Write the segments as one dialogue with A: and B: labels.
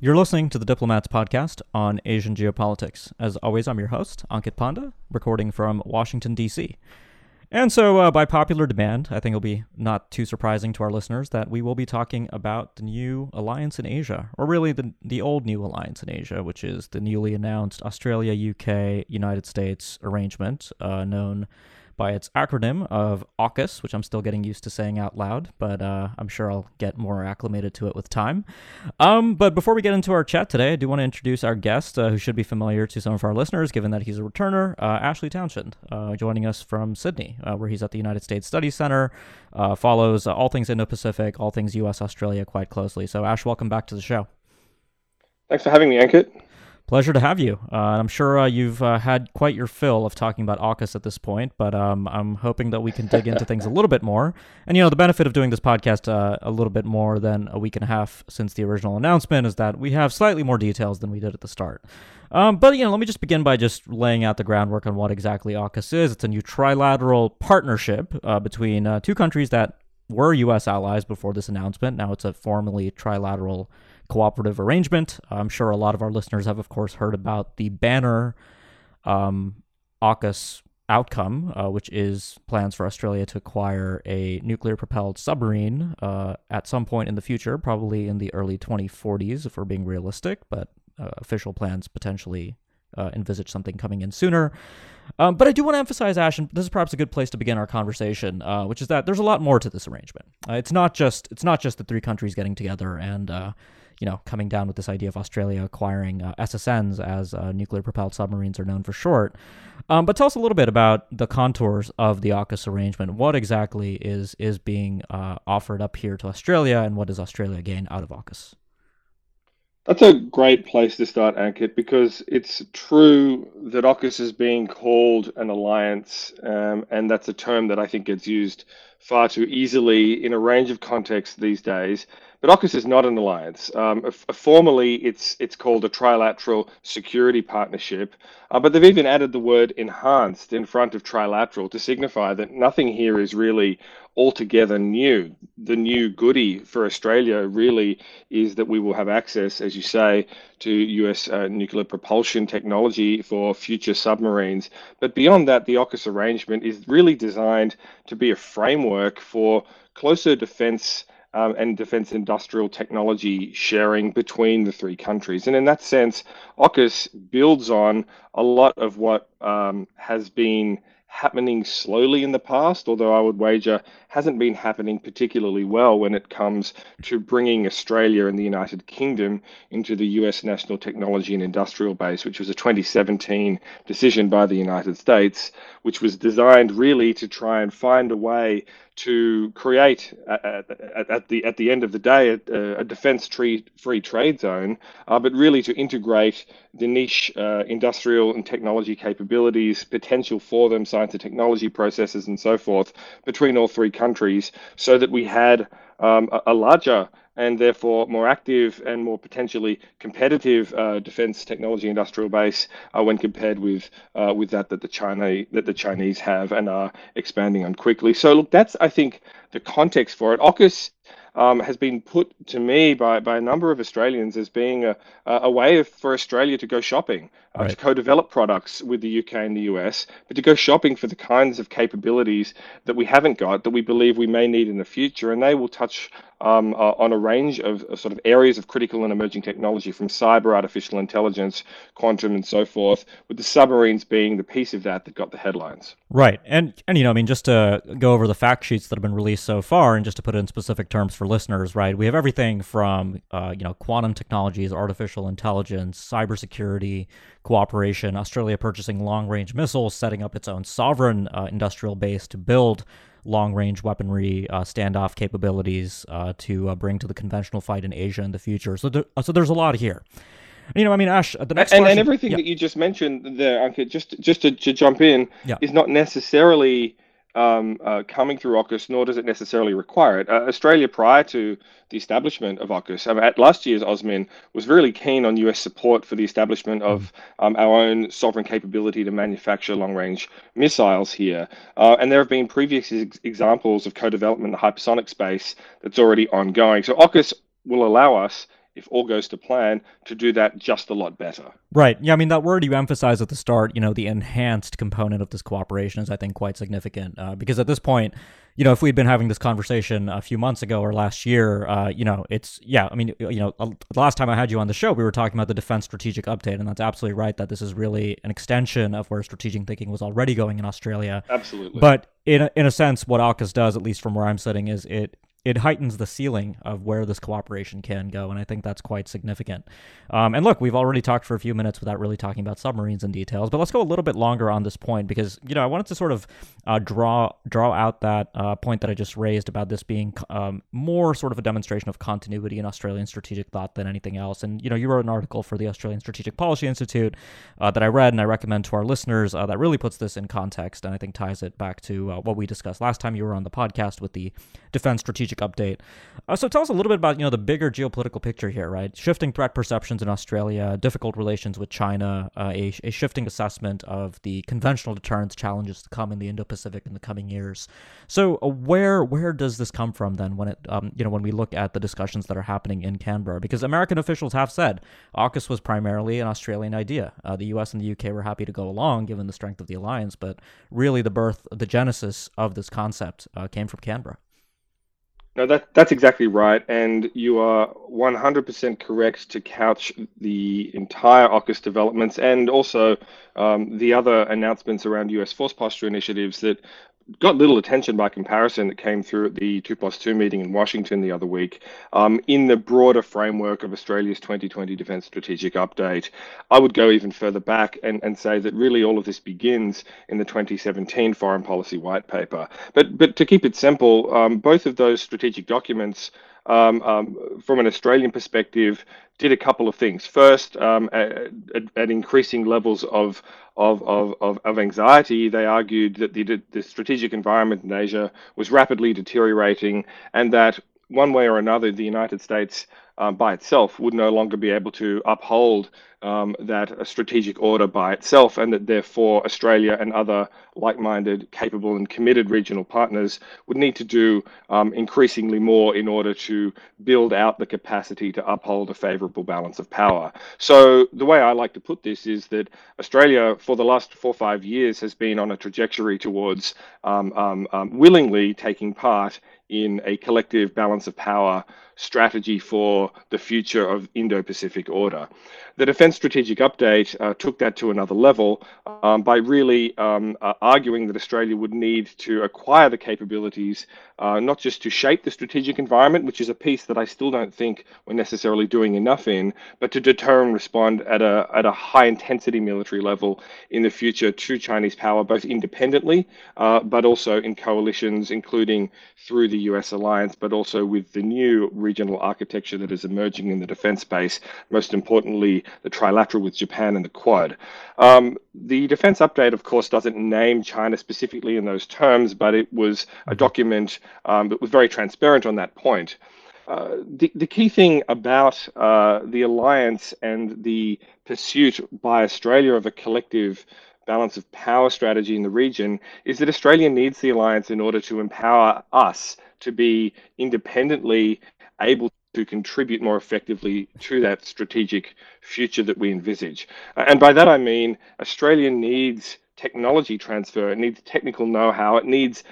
A: You're listening to the Diplomats podcast on Asian geopolitics. As always, I'm your host, Ankit Panda, recording from Washington, D.C. And so, uh, by popular demand, I think it'll be not too surprising to our listeners that we will be talking about the new alliance in Asia, or really the, the old new alliance in Asia, which is the newly announced Australia, UK, United States arrangement, uh, known by its acronym of AUKUS, which I'm still getting used to saying out loud, but uh, I'm sure I'll get more acclimated to it with time. Um, but before we get into our chat today, I do want to introduce our guest, uh, who should be familiar to some of our listeners, given that he's a returner, uh, Ashley Townshend, uh, joining us from Sydney, uh, where he's at the United States Studies Center, uh, follows all things Indo-Pacific, all things U.S. Australia quite closely. So, Ash, welcome back to the show.
B: Thanks for having me, Ankit.
A: Pleasure to have you. Uh, I'm sure uh, you've uh, had quite your fill of talking about AUKUS at this point, but um, I'm hoping that we can dig into things a little bit more. And, you know, the benefit of doing this podcast uh, a little bit more than a week and a half since the original announcement is that we have slightly more details than we did at the start. Um, but, you know, let me just begin by just laying out the groundwork on what exactly AUKUS is. It's a new trilateral partnership uh, between uh, two countries that were U.S. allies before this announcement. Now it's a formally trilateral cooperative arrangement. I'm sure a lot of our listeners have, of course, heard about the banner um, AUKUS outcome, uh, which is plans for Australia to acquire a nuclear propelled submarine uh, at some point in the future, probably in the early 2040s, if we're being realistic, but uh, official plans potentially uh, envisage something coming in sooner. Um, but I do want to emphasize, Ash, and this is perhaps a good place to begin our conversation, uh, which is that there's a lot more to this arrangement. Uh, it's not just it's not just the three countries getting together and you know, coming down with this idea of Australia acquiring uh, SSNs, as uh, nuclear propelled submarines are known for short. Um, but tell us a little bit about the contours of the AUKUS arrangement. What exactly is is being uh, offered up here to Australia, and what does Australia gain out of AUKUS?
B: That's a great place to start, Ankit, because it's true that AUKUS is being called an alliance, um, and that's a term that I think gets used far too easily in a range of contexts these days. But AUKUS is not an alliance. Um, formally, it's it's called a trilateral security partnership, uh, but they've even added the word enhanced in front of trilateral to signify that nothing here is really altogether new. The new goody for Australia really is that we will have access, as you say, to US uh, nuclear propulsion technology for future submarines. But beyond that, the AUKUS arrangement is really designed to be a framework for closer defense um, and defense industrial technology sharing between the three countries. And in that sense, AUKUS builds on a lot of what um, has been happening slowly in the past, although I would wager hasn't been happening particularly well when it comes to bringing Australia and the United Kingdom into the US National Technology and Industrial Base, which was a 2017 decision by the United States, which was designed really to try and find a way to create at, at, at, the at the end of the day a, a defense free trade zone, uh, but really to integrate the niche uh, industrial and technology capabilities, potential for them, science and technology processes, and so forth between all three countries, so that we had um, a, a larger and therefore more active and more potentially competitive uh, defense technology industrial base uh, when compared with uh, with that that the China that the Chinese have and are expanding on quickly. So look, that's I think the context for it. AUKUS um, has been put to me by, by a number of Australians as being a, a way for Australia to go shopping, uh, right. to co develop products with the UK and the US, but to go shopping for the kinds of capabilities that we haven't got that we believe we may need in the future. And they will touch um, uh, on a range of, of, sort of areas of critical and emerging technology from cyber, artificial intelligence, quantum, and so forth, with the submarines being the piece of that that got the headlines.
A: Right. And, and you know, I mean, just to go over the fact sheets that have been released so far and just to put it in specific terms for listeners, right, we have everything from, uh, you know, quantum technologies, artificial intelligence, cybersecurity, cooperation, Australia purchasing long range missiles, setting up its own sovereign uh, industrial base to build long range weaponry uh, standoff capabilities uh, to uh, bring to the conventional fight in Asia in the future. So, there, so there's a lot here. You know, I mean, Ash, the next
B: and,
A: question,
B: and everything yeah. that you just mentioned there, Ankit, just just to, to jump in, yeah. is not necessarily um, uh, coming through AUKUS, nor does it necessarily require it. Uh, Australia, prior to the establishment of AUKUS, um, at last year's AUSMIN, was really keen on US support for the establishment of mm. um, our own sovereign capability to manufacture long range missiles here. Uh, and there have been previous ex- examples of co development in the hypersonic space that's already ongoing. So AUKUS will allow us if all goes to plan, to do that just a lot better.
A: Right. Yeah. I mean, that word you emphasized at the start, you know, the enhanced component of this cooperation is, I think, quite significant uh, because at this point, you know, if we'd been having this conversation a few months ago or last year, uh, you know, it's yeah. I mean, you know, the last time I had you on the show, we were talking about the defense strategic update, and that's absolutely right that this is really an extension of where strategic thinking was already going in Australia.
B: Absolutely.
A: But in a, in a sense, what AUKUS does, at least from where I'm sitting, is it it heightens the ceiling of where this cooperation can go, and I think that's quite significant. Um, and look, we've already talked for a few minutes without really talking about submarines in details, but let's go a little bit longer on this point because you know I wanted to sort of uh, draw draw out that uh, point that I just raised about this being um, more sort of a demonstration of continuity in Australian strategic thought than anything else. And you know, you wrote an article for the Australian Strategic Policy Institute uh, that I read and I recommend to our listeners uh, that really puts this in context and I think ties it back to uh, what we discussed last time you were on the podcast with the defense strategic update. Uh, so tell us a little bit about you know the bigger geopolitical picture here, right? Shifting threat perceptions in Australia, difficult relations with China, uh, a, a shifting assessment of the conventional deterrence challenges to come in the Indo-Pacific in the coming years. So uh, where where does this come from then? When it um, you know when we look at the discussions that are happening in Canberra, because American officials have said AUKUS was primarily an Australian idea. Uh, the U.S. and the U.K. were happy to go along given the strength of the alliance, but really the birth, the genesis of this concept uh, came from Canberra.
B: No, that that's exactly right, and you are 100% correct to couch the entire AUKUS developments and also um, the other announcements around U.S. force posture initiatives that got little attention by comparison that came through at the 2 plus 2 meeting in Washington the other week um, in the broader framework of Australia's 2020 Defence Strategic Update. I would go even further back and, and say that really all of this begins in the 2017 Foreign Policy White Paper. But, but to keep it simple, um, both of those strategic documents um, um, from an Australian perspective, did a couple of things. First, um, at, at, increasing levels of, of, of, of, anxiety, they argued that the, the strategic environment in Asia was rapidly deteriorating and that one way or another, the United States um, by itself would no longer be able to uphold um, that strategic order by itself, and that therefore Australia and other like minded, capable, and committed regional partners would need to do um, increasingly more in order to build out the capacity to uphold a favorable balance of power. So, the way I like to put this is that Australia, for the last four or five years, has been on a trajectory towards um, um, um willingly taking part in a collective balance of power strategy for the future of Indo-Pacific order. The Defence Strategic Update uh, took that to another level um, by really um, uh, arguing that Australia would need to acquire the capabilities uh, not just to shape the strategic environment, which is a piece that I still don't think we're necessarily doing enough in, but to deter and respond at a at a high intensity military level in the future to Chinese power, both independently, uh, but also in coalitions, including through the U.S. alliance, but also with the new regional architecture that is emerging in the defense space, most importantly, the trilateral with Japan and the Quad. Um, the defense update, of course, doesn't name China specifically in those terms, but it was a document um, that was very transparent on that point. Uh, the, the key thing about uh, the alliance and the pursuit by Australia of a collective balance of power strategy in the region is that Australia needs the alliance in order to empower us to be independently able to contribute more effectively to that strategic future that we envisage. And by that I mean Australia needs technology transfer, it needs technical know-how, it needs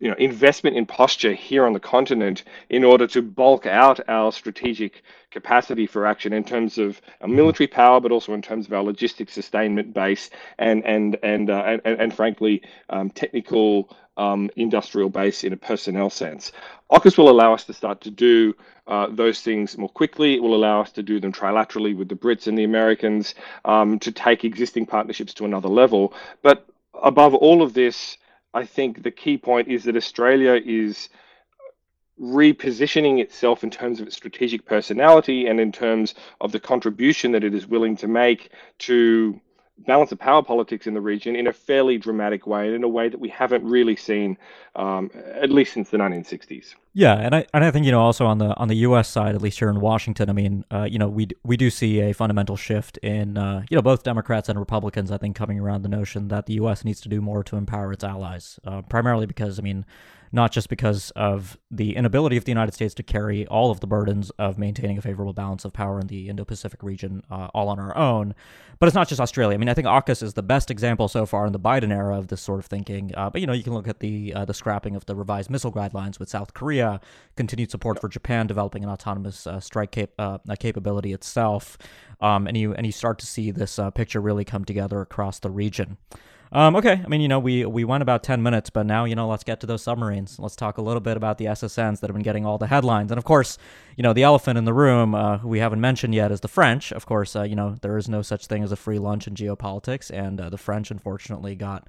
B: you know investment in posture here on the continent in order to bulk out our strategic capacity for action in terms of our military power, but also in terms of our logistics sustainment base and and and uh, and, and, frankly um, technical um, industrial base in a personnel sense. AUKUS will allow us to start to do uh, those things more quickly. It will allow us to do them trilaterally with the Brits and the Americans um, to take existing partnerships to another level. But above all of this, I think the key point is that Australia is repositioning itself in terms of its strategic personality and in terms of the contribution that it is willing to make to balance of power politics in the region in a fairly dramatic way and in a way that we haven't really seen um, at least since the 1960s.
A: Yeah, and I and I think you know also on the on the U.S. side, at least here in Washington, I mean, uh, you know, we we do see a fundamental shift in uh, you know both Democrats and Republicans. I think coming around the notion that the U.S. needs to do more to empower its allies, uh, primarily because I mean not just because of the inability of the United States to carry all of the burdens of maintaining a favorable balance of power in the Indo Pacific region uh, all on our own, but it's not just Australia. I mean, I think AUKUS is the best example so far in the Biden era of this sort of thinking. Uh, but, you know, you can look at the, uh, the scrapping of the revised missile guidelines with South Korea, continued support for Japan developing an autonomous uh, strike cap- uh, capability itself. Um, and, you, and you start to see this uh, picture really come together across the region. Um, okay, I mean, you know, we we went about ten minutes, but now you know, let's get to those submarines. Let's talk a little bit about the SSNs that have been getting all the headlines, and of course, you know, the elephant in the room, uh, who we haven't mentioned yet, is the French. Of course, uh, you know, there is no such thing as a free lunch in geopolitics, and uh, the French, unfortunately, got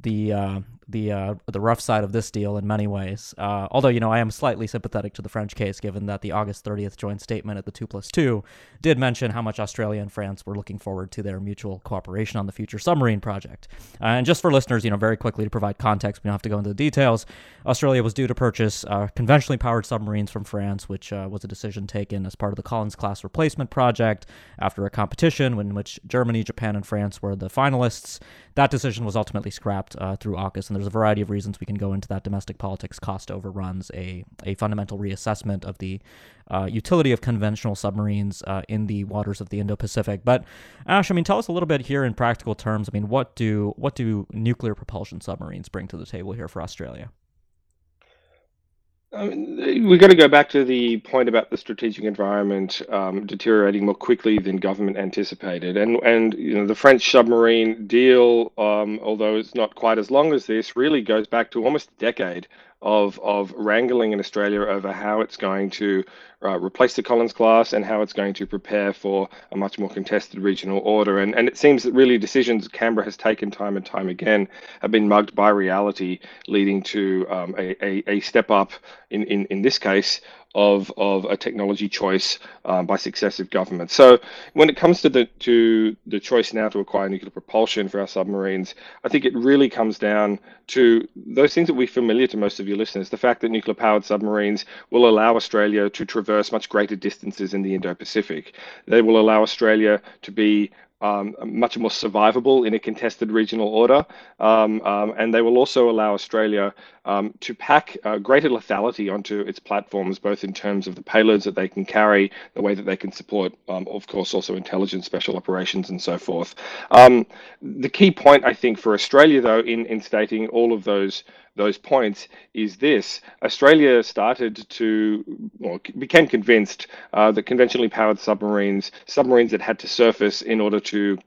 A: the uh, the uh, the rough side of this deal in many ways. Uh, although you know I am slightly sympathetic to the French case, given that the August 30th joint statement at the two plus two did mention how much Australia and France were looking forward to their mutual cooperation on the future submarine project. Uh, and just for listeners, you know, very quickly to provide context, we don't have to go into the details. Australia was due to purchase uh, conventionally powered submarines from France, which uh, was a decision taken as part of the Collins class replacement project after a competition in which Germany, Japan, and France were the finalists. That decision was ultimately scrapped uh, through AUKUS and there's a variety of reasons we can go into that. Domestic politics cost overruns a, a fundamental reassessment of the uh, utility of conventional submarines uh, in the waters of the Indo-Pacific. But Ash, I mean, tell us a little bit here in practical terms. I mean, what do what do nuclear propulsion submarines bring to the table here for Australia?
B: I mean, we've got to go back to the point about the strategic environment um, deteriorating more quickly than government anticipated, and and you know the French submarine deal, um, although it's not quite as long as this, really goes back to almost a decade of of wrangling in Australia over how it's going to uh, replace the Collins class and how it's going to prepare for a much more contested regional order. And and it seems that really decisions Canberra has taken time and time again have been mugged by reality, leading to um, a, a, a step up in, in in this case of of a technology choice um, by successive governments. So when it comes to the to the choice now to acquire nuclear propulsion for our submarines, I think it really comes down to those things that we're familiar to most of your listeners. The fact that nuclear powered submarines will allow Australia to traverse much greater distances in the Indo-Pacific. They will allow Australia to be um, much more survivable in a contested regional order. Um, um, and they will also allow Australia um, to pack uh, greater lethality onto its platforms, both in terms of the payloads that they can carry, the way that they can support, um, of course, also intelligence, special operations, and so forth. Um, the key point, I think, for Australia, though, in, in stating all of those those points is this. Australia started to, or became convinced uh, that conventionally powered submarines, submarines that had to surface in order to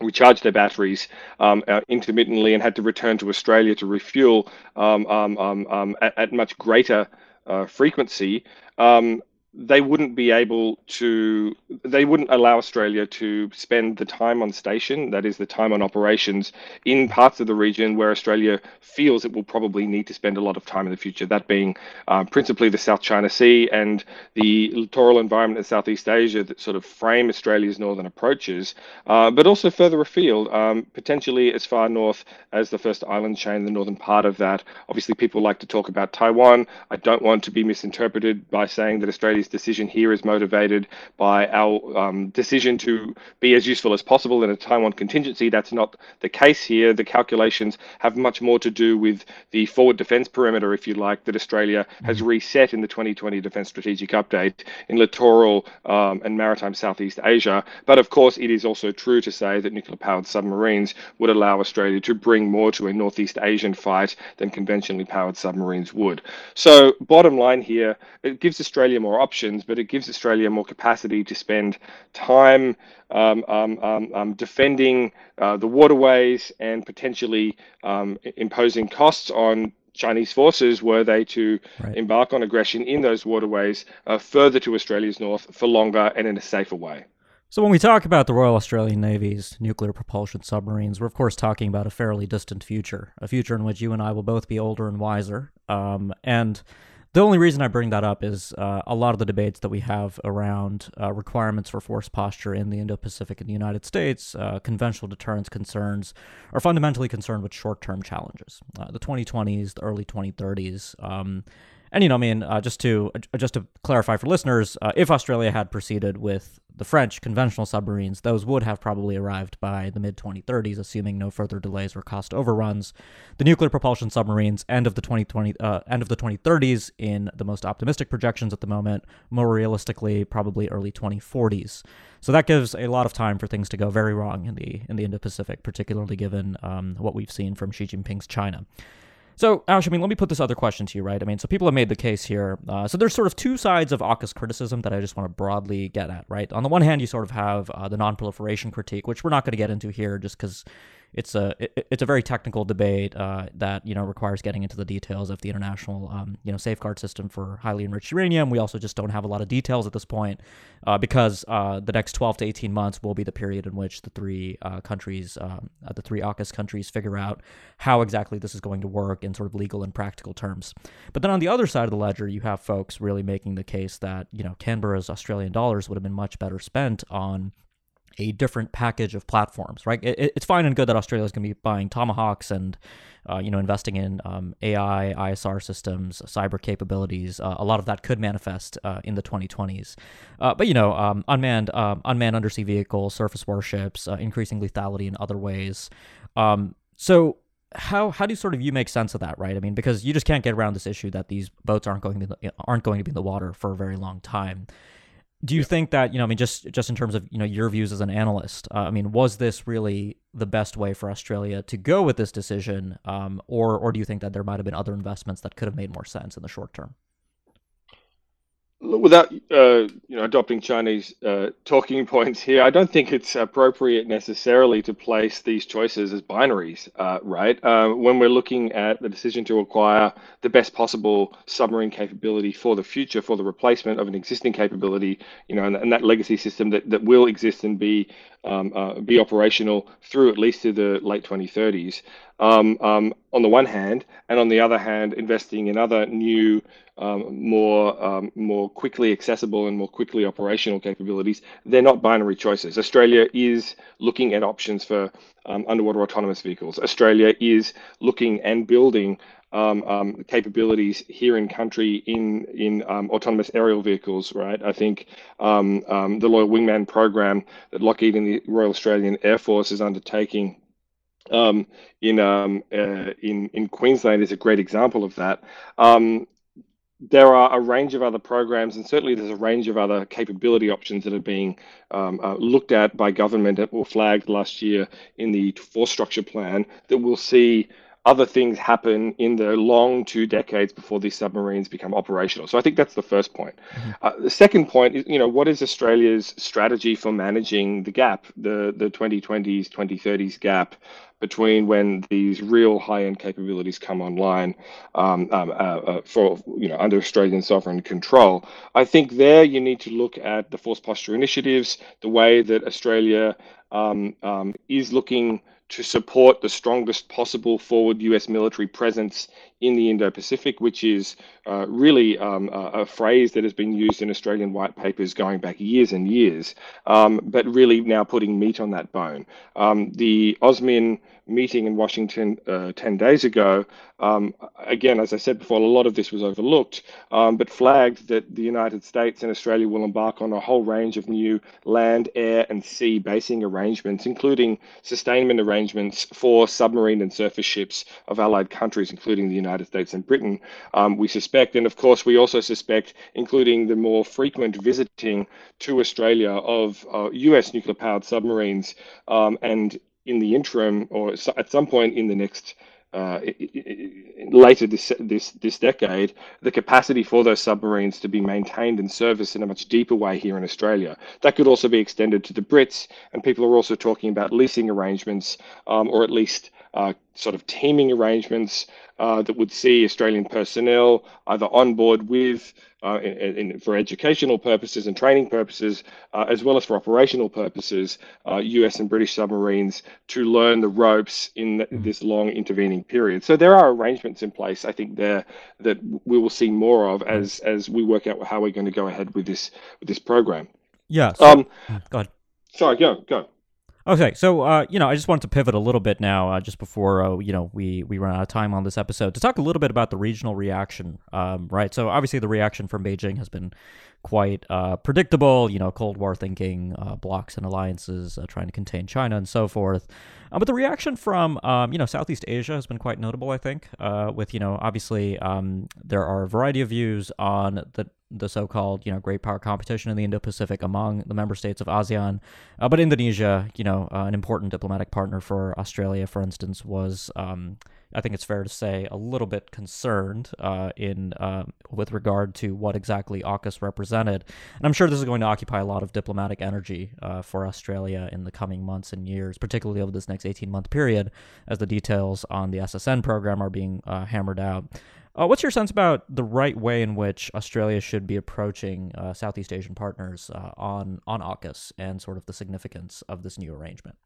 B: recharge their batteries um, uh, intermittently and had to return to Australia to refuel um, um, um, um at, at, much greater uh, frequency um, they wouldn't be able to they wouldn't allow australia to spend the time on station that is the time on operations in parts of the region where australia feels it will probably need to spend a lot of time in the future that being uh, principally the south china sea and the littoral environment in southeast asia that sort of frame australia's northern approaches uh, but also further afield um, potentially as far north as the first island chain the northern part of that. Obviously people like to talk about taiwan. I don't want to be misinterpreted by saying that australia decision here is motivated by our um, decision to be as useful as possible in a Taiwan contingency. That's not the case here. The calculations have much more to do with the forward defence perimeter, if you like, that Australia has mm-hmm. reset in the 2020 Defence Strategic Update in littoral um, and maritime Southeast Asia. But of course, it is also true to say that nuclear powered submarines would allow Australia to bring more to a Northeast Asian fight than conventionally powered submarines would. So, bottom line here, it gives Australia more options options, but it gives Australia more capacity to spend time um, um, um, um defending uh, the waterways and potentially um, imposing costs on Chinese forces were they to right. embark on aggression in those waterways uh, further to Australia's north for longer and in a safer way.
A: So, when we talk about the Royal Australian Navy's nuclear propulsion submarines, we're of course talking about a fairly distant future, a future in which you and I will both be older and wiser. Um, and the only reason I bring that up is uh, a lot of the debates that we have around uh, requirements for force posture in the Indo Pacific and the United States, uh, conventional deterrence concerns, are fundamentally concerned with short term challenges. Uh, the 2020s, the early 2030s. Um, And you know, I mean, uh, just to uh, just to clarify for listeners, uh, if Australia had proceeded with the French conventional submarines, those would have probably arrived by the mid 2030s, assuming no further delays or cost overruns. The nuclear propulsion submarines, end of the 2020, uh, end of the 2030s, in the most optimistic projections at the moment. More realistically, probably early 2040s. So that gives a lot of time for things to go very wrong in the in the Indo-Pacific, particularly given um, what we've seen from Xi Jinping's China. So, Ash, I mean, let me put this other question to you, right? I mean, so people have made the case here. Uh, so there's sort of two sides of AUKUS criticism that I just want to broadly get at, right? On the one hand, you sort of have uh, the non-proliferation critique, which we're not going to get into here just because it's a it, it's a very technical debate uh, that you know requires getting into the details of the international um, you know safeguard system for highly enriched uranium. We also just don't have a lot of details at this point uh, because uh, the next 12 to 18 months will be the period in which the three uh, countries, um, uh, the three AUKUS countries, figure out how exactly this is going to work in sort of legal and practical terms. But then on the other side of the ledger, you have folks really making the case that you know Canberra's Australian dollars would have been much better spent on a different package of platforms, right? It, it's fine and good that Australia is going to be buying tomahawks and, uh, you know, investing in um, AI, ISR systems, cyber capabilities. Uh, a lot of that could manifest uh, in the 2020s. Uh, but you know, um, unmanned um, unmanned undersea vehicles, surface warships, uh, increasing lethality in other ways. Um, so how how do sort of you make sense of that, right? I mean, because you just can't get around this issue that these boats aren't going to be, aren't going to be in the water for a very long time do you think that you know i mean just just in terms of you know your views as an analyst uh, i mean was this really the best way for australia to go with this decision um, or or do you think that there might have been other investments that could have made more sense in the short term
B: without uh, you know adopting Chinese uh, talking points here, I don't think it's appropriate necessarily to place these choices as binaries, uh, right? Uh, when we're looking at the decision to acquire the best possible submarine capability for the future, for the replacement of an existing capability, you know, and, and that legacy system that, that will exist and be um, uh, be operational through at least to the late 2030s. Um, um, on the one hand, and on the other hand, investing in other new um, more um, more quickly accessible and more quickly operational capabilities. They're not binary choices. Australia is looking at options for um, underwater autonomous vehicles. Australia is looking and building um, um, capabilities here in country in in um, autonomous aerial vehicles. Right, I think the Loyal Wingman program that Lockheed and the Royal Australian Air Force is undertaking um, in um, uh, in in Queensland is a great example of that. Um, there are a range of other programs, and certainly there's a range of other capability options that are being um, uh, looked at by government or flagged last year in the force structure plan that we'll see other things happen in the long two decades before these submarines become operational. So I think that's the first point. Mm-hmm. Uh, the second point is, you know, what is Australia's strategy for managing the gap, the the 2020s, 2030s gap between when these real high-end capabilities come online um, um, uh, uh, for you know under Australian sovereign control. I think there you need to look at the force posture initiatives, the way that Australia um, um is looking to support the strongest possible forward US military presence in the Indo Pacific, which is uh, really um, a, a, phrase that has been used in Australian white papers going back years and years, um, but really now putting meat on that bone. Um, the AUSMIN meeting in Washington uh, 10 days ago, um, again, as I said before, a lot of this was overlooked, um, but flagged that the United States and Australia will embark on a whole range of new land, air, and sea basing arrangements, including sustainment arrangements for submarine and surface ships of allied countries, including the United States and Britain. Um, we suspect, and of course, we also suspect, including the more frequent visiting to Australia of uh, US nuclear powered submarines um, and in the interim, or at some point in the next uh, later this this this decade, the capacity for those submarines to be maintained and serviced in a much deeper way here in Australia. That could also be extended to the Brits, and people are also talking about leasing arrangements, um, or at least uh, sort of teaming arrangements uh, that would see Australian personnel either on board with uh, in, in, for educational purposes and training purposes, uh, as well as for operational purposes, US uh, and British submarines to learn the ropes in mm-hmm. this long intervening period. So there are arrangements in place, I think, there that we will see more of as as we work out how we're going to go ahead with this with this program.
A: Yeah. So, um, mm, go ahead.
B: Sorry, go go.
A: Okay, so uh, you know, I just wanted to pivot a little bit now, uh, just before uh, you know we we run out of time on this episode, to talk a little bit about the regional reaction. Um, right, so obviously the reaction from Beijing has been quite uh, predictable. You know, Cold War thinking, uh, blocks and alliances, uh, trying to contain China and so forth. but the reaction from um, you know Southeast Asia has been quite notable. I think, with you know, obviously um, there are a variety of views on the the so-called you know great power competition in the Indo-Pacific among the member states of ASEAN. Uh, but Indonesia, you know, uh, an important diplomatic partner for Australia, for instance, was um, I think it's fair to say a little bit concerned uh, in uh, with regard to what exactly AUKUS represented. And I'm sure this is going to occupy a lot of diplomatic energy uh, for Australia in the coming months and years, particularly over this next 18 month period, as the details on the SSN program are being uh, hammered out. Uh, what's your sense about the right way in which Australia should be approaching uh, Southeast Asian partners uh, on on AUKUS and sort of the significance of this new arrangement?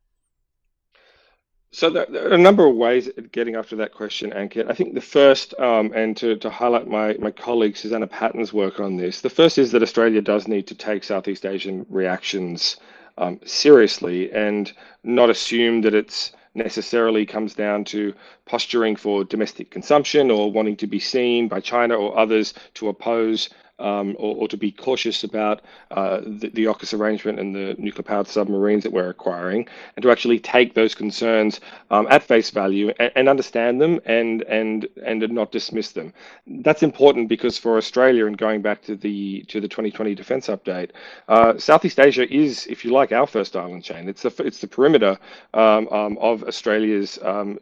B: So there, there, are a number of ways of getting after that question, Ankit. I think the first, um, and to, to highlight my, my colleague Susannah Patton's work on this, the first is that Australia does need to take Southeast Asian reactions um, seriously and not assume that it's necessarily comes down to posturing for domestic consumption or wanting to be seen by China or others to oppose um, or, or, to be cautious about uh, the, the AUKUS arrangement and the nuclear powered submarines that we're acquiring, and to actually take those concerns um, at face value and, and, understand them and, and, and not dismiss them. That's important because for Australia, and going back to the, to the 2020 defense update, uh, Southeast Asia is, if you like, our first island chain. It's the, it's the perimeter um, um of Australia's um,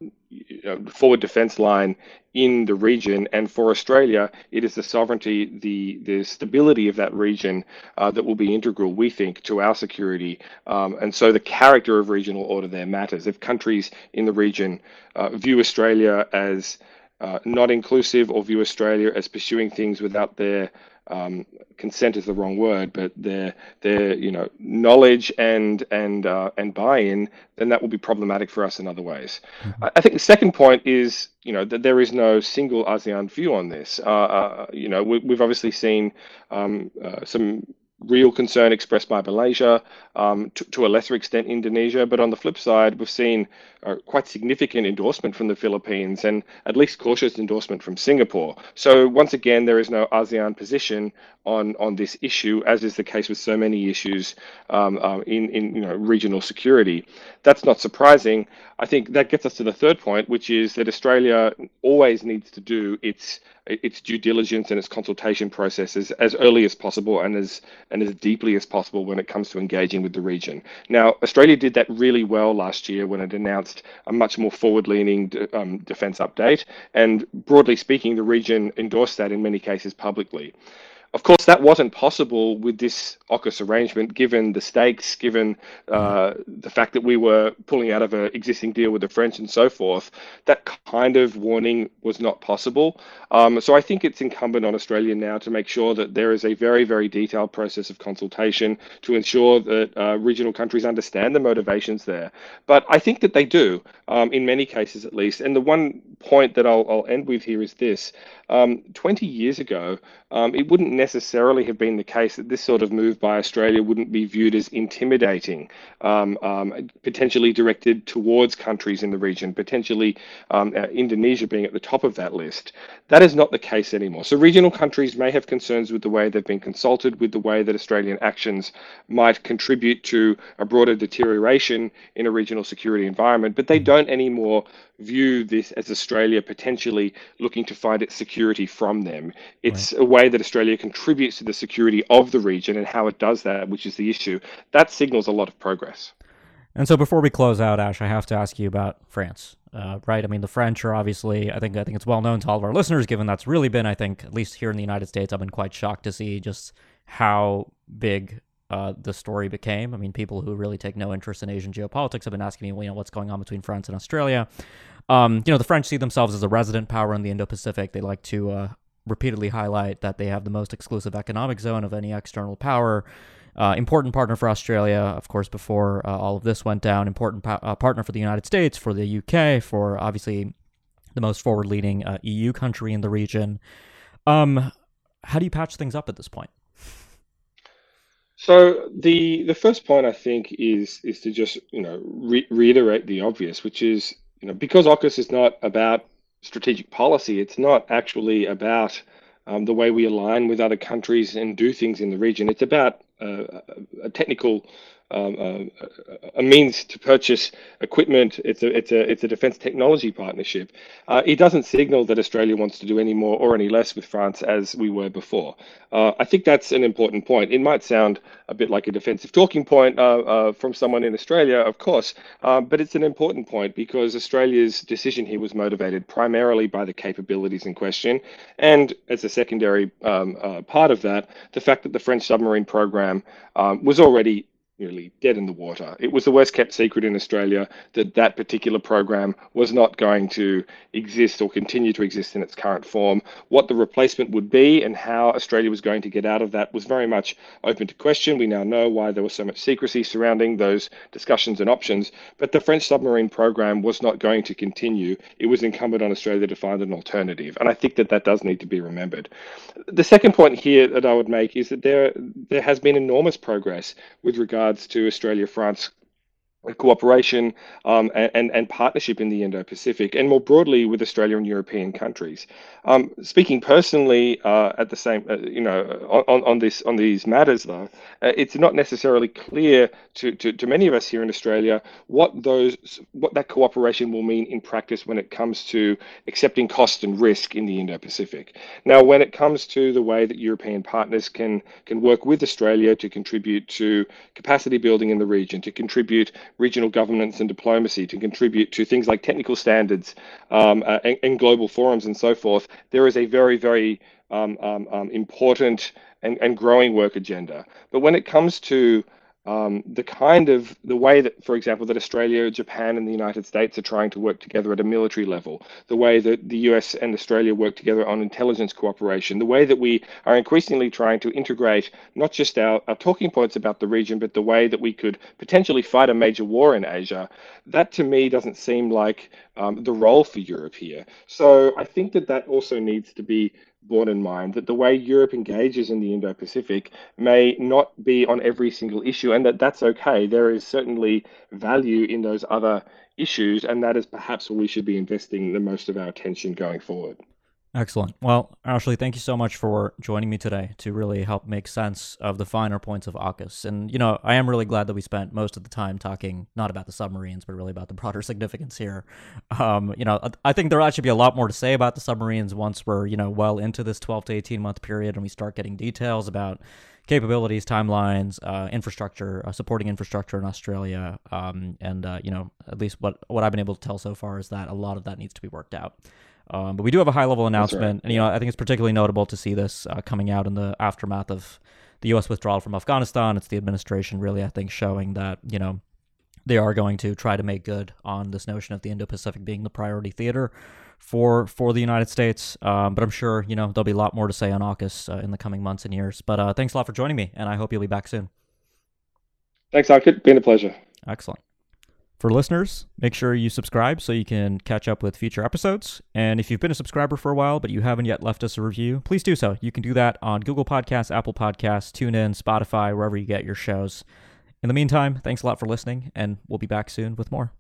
B: forward defense line in the region. And for Australia, it is the sovereignty, the the stability of that region uh, that will be integral, we think, to our security. Um, and so the character of regional order there matters. If countries in the region uh, view Australia as uh, not inclusive or view Australia as pursuing things without their um, consent is the wrong word, but their their you know knowledge and and uh, and buy-in, then that will be problematic for us in other ways. Mm-hmm. I think the second point is you know that there is no single ASEAN view on this. Uh, uh, you know we, have obviously seen um, uh, some real concern expressed by Malaysia, um, to, to, a lesser extent Indonesia. But on the flip side, we've seen quite significant endorsement from the Philippines and at least cautious endorsement from Singapore. So once again, there is no ASEAN position on on this issue, as is the case with so many issues um, uh, in in you know regional security. That's not surprising. I think that gets us to the third point, which is that Australia always needs to do its its due diligence and its consultation processes as early as possible and as and as deeply as possible when it comes to engaging with the region. Now, Australia did that really well last year when it announced a much more forward-leaning um, defence update, and broadly speaking, the region endorsed that in many cases publicly. Of course, that wasn't possible with this AUKUS arrangement, given the stakes, given uh, the fact that we were pulling out of an existing deal with the French and so forth. That kind of warning was not possible. Um, so I think it's incumbent on Australia now to make sure that there is a very, very detailed process of consultation to ensure that uh, regional countries understand the motivations there. But I think that they do, um, in many cases at least. And the one point that I'll, I'll end with here is this um, 20 years ago, um, it wouldn't necessarily have been the case that this sort of move by Australia wouldn't be viewed as intimidating, um, um potentially directed towards countries in the region, potentially um, uh, Indonesia being at the top of that list. That is not the case anymore. So regional countries may have concerns with the way they've been consulted, with the way that Australian actions might contribute to a broader deterioration in a regional security environment, but they don't anymore view this as Australia potentially looking to find its security from them. It's right. a way that Australia contributes to the security of the region and how it does that, which is the issue. That signals a lot of progress.
A: And so before we close out, Ash, I have to ask you about France, uh, right? I mean, the French are obviously, I think, I think it's well known to all of our listeners, given that's really been, I think, at least here in the United States, I've been quite shocked to see just how big uh, the story became. I mean, people who really take no interest in Asian geopolitics have been asking me, you know, what's going on between France and Australia. Um, you know, the French see themselves as a resident power in the Indo-Pacific. They like to uh, repeatedly highlight that they have the most exclusive economic zone of any external power. Uh, important partner for Australia, of course, before uh, all of this went down. Important pa- uh, partner for the United States, for the UK, for obviously the most forward-leaning uh, EU country in the region. Um, how do you patch things up at this point?
B: So the the first point I think is is to just you know re reiterate the obvious, which is you know because AUKUS is not about strategic policy, it's not actually about um, the way we align with other countries and do things in the region. It's about uh, a technical um, uh, a means to purchase equipment. It's a it's a it's a defence technology partnership. Uh, it doesn't signal that Australia wants to do any more or any less with France as we were before. Uh, I think that's an important point. It might sound a bit like a defensive talking point uh, uh, from someone in Australia, of course, uh, but it's an important point because Australia's decision here was motivated primarily by the capabilities in question, and as a secondary um, part of that, the fact that the French submarine program um, was already nearly dead in the water. It was the worst kept secret in Australia that that particular program was not going to exist or continue to exist in its current form. What the replacement would be and how Australia was going to get out of that was very much open to question. We now know why there was so much secrecy surrounding those discussions and options, but the French submarine program was not going to continue. It was incumbent on Australia to find an alternative, and I think that that does need to be remembered. The second point here that I would make is that there there has been enormous progress with regard regards to Australia France cooperation um, and, and partnership in the Indo-Pacific, and more broadly with Australia and European countries. Um, speaking personally, uh, at the same, uh, you know, on, on this on these matters, though, uh, it's not necessarily clear to, to, to many of us here in Australia what those what that cooperation will mean in practice when it comes to accepting cost and risk in the Indo-Pacific. Now, when it comes to the way that European partners can can work with Australia to contribute to capacity building in the region, to contribute regional governance and diplomacy to contribute to things like technical standards um, uh, and, and, global forums and so forth, there is a very, very um, um, um important and, and growing work agenda. But when it comes to um, the kind of the way that, for example, that Australia, Japan, and the United States are trying to work together at a military level, the way that the US and Australia work together on intelligence cooperation, the way that we are increasingly trying to integrate not just our, our talking points about the region, but the way that we could potentially fight a major war in Asia, that to me doesn't seem like um, the role for Europe here. So I think that that also needs to be borne in mind that the way Europe engages in the Indo Pacific may not be on every single issue, and that that's okay. There is certainly value in those other issues, and that is perhaps where we should be investing the most of our attention going forward.
A: Excellent. Well, Ashley, thank you so much for joining me today to really help make sense of the finer points of AUKUS. And, you know, I am really glad that we spent most of the time talking not about the submarines, but really about the broader significance here. Um, you know, I think there'll actually be a lot more to say about the submarines once we're, you know, well into this 12 to 18 month period and we start getting details about capabilities, timelines, uh, infrastructure, uh, supporting infrastructure in Australia. Um, and, uh, you know, at least what, what I've been able to tell so far is that a lot of that needs to be worked out. Um, but we do have a high level announcement, right. and you know I think it's particularly notable to see this uh, coming out in the aftermath of the U.S. withdrawal from Afghanistan. It's the administration really, I think, showing that you know they are going to try to make good on this notion of the Indo-Pacific being the priority theater for for the United States. Um, but I'm sure you know there'll be a lot more to say on AUKUS uh, in the coming months and years. But uh, thanks a lot for joining me, and I hope you'll be back soon.
B: Thanks, Ankit. Been a pleasure.
A: Excellent. For listeners, make sure you subscribe so you can catch up with future episodes. And if you've been a subscriber for a while but you haven't yet left us a review, please do so. You can do that on Google Podcasts, Apple Podcasts, TuneIn, Spotify, wherever you get your shows. In the meantime, thanks a lot for listening, and we'll be back soon with more.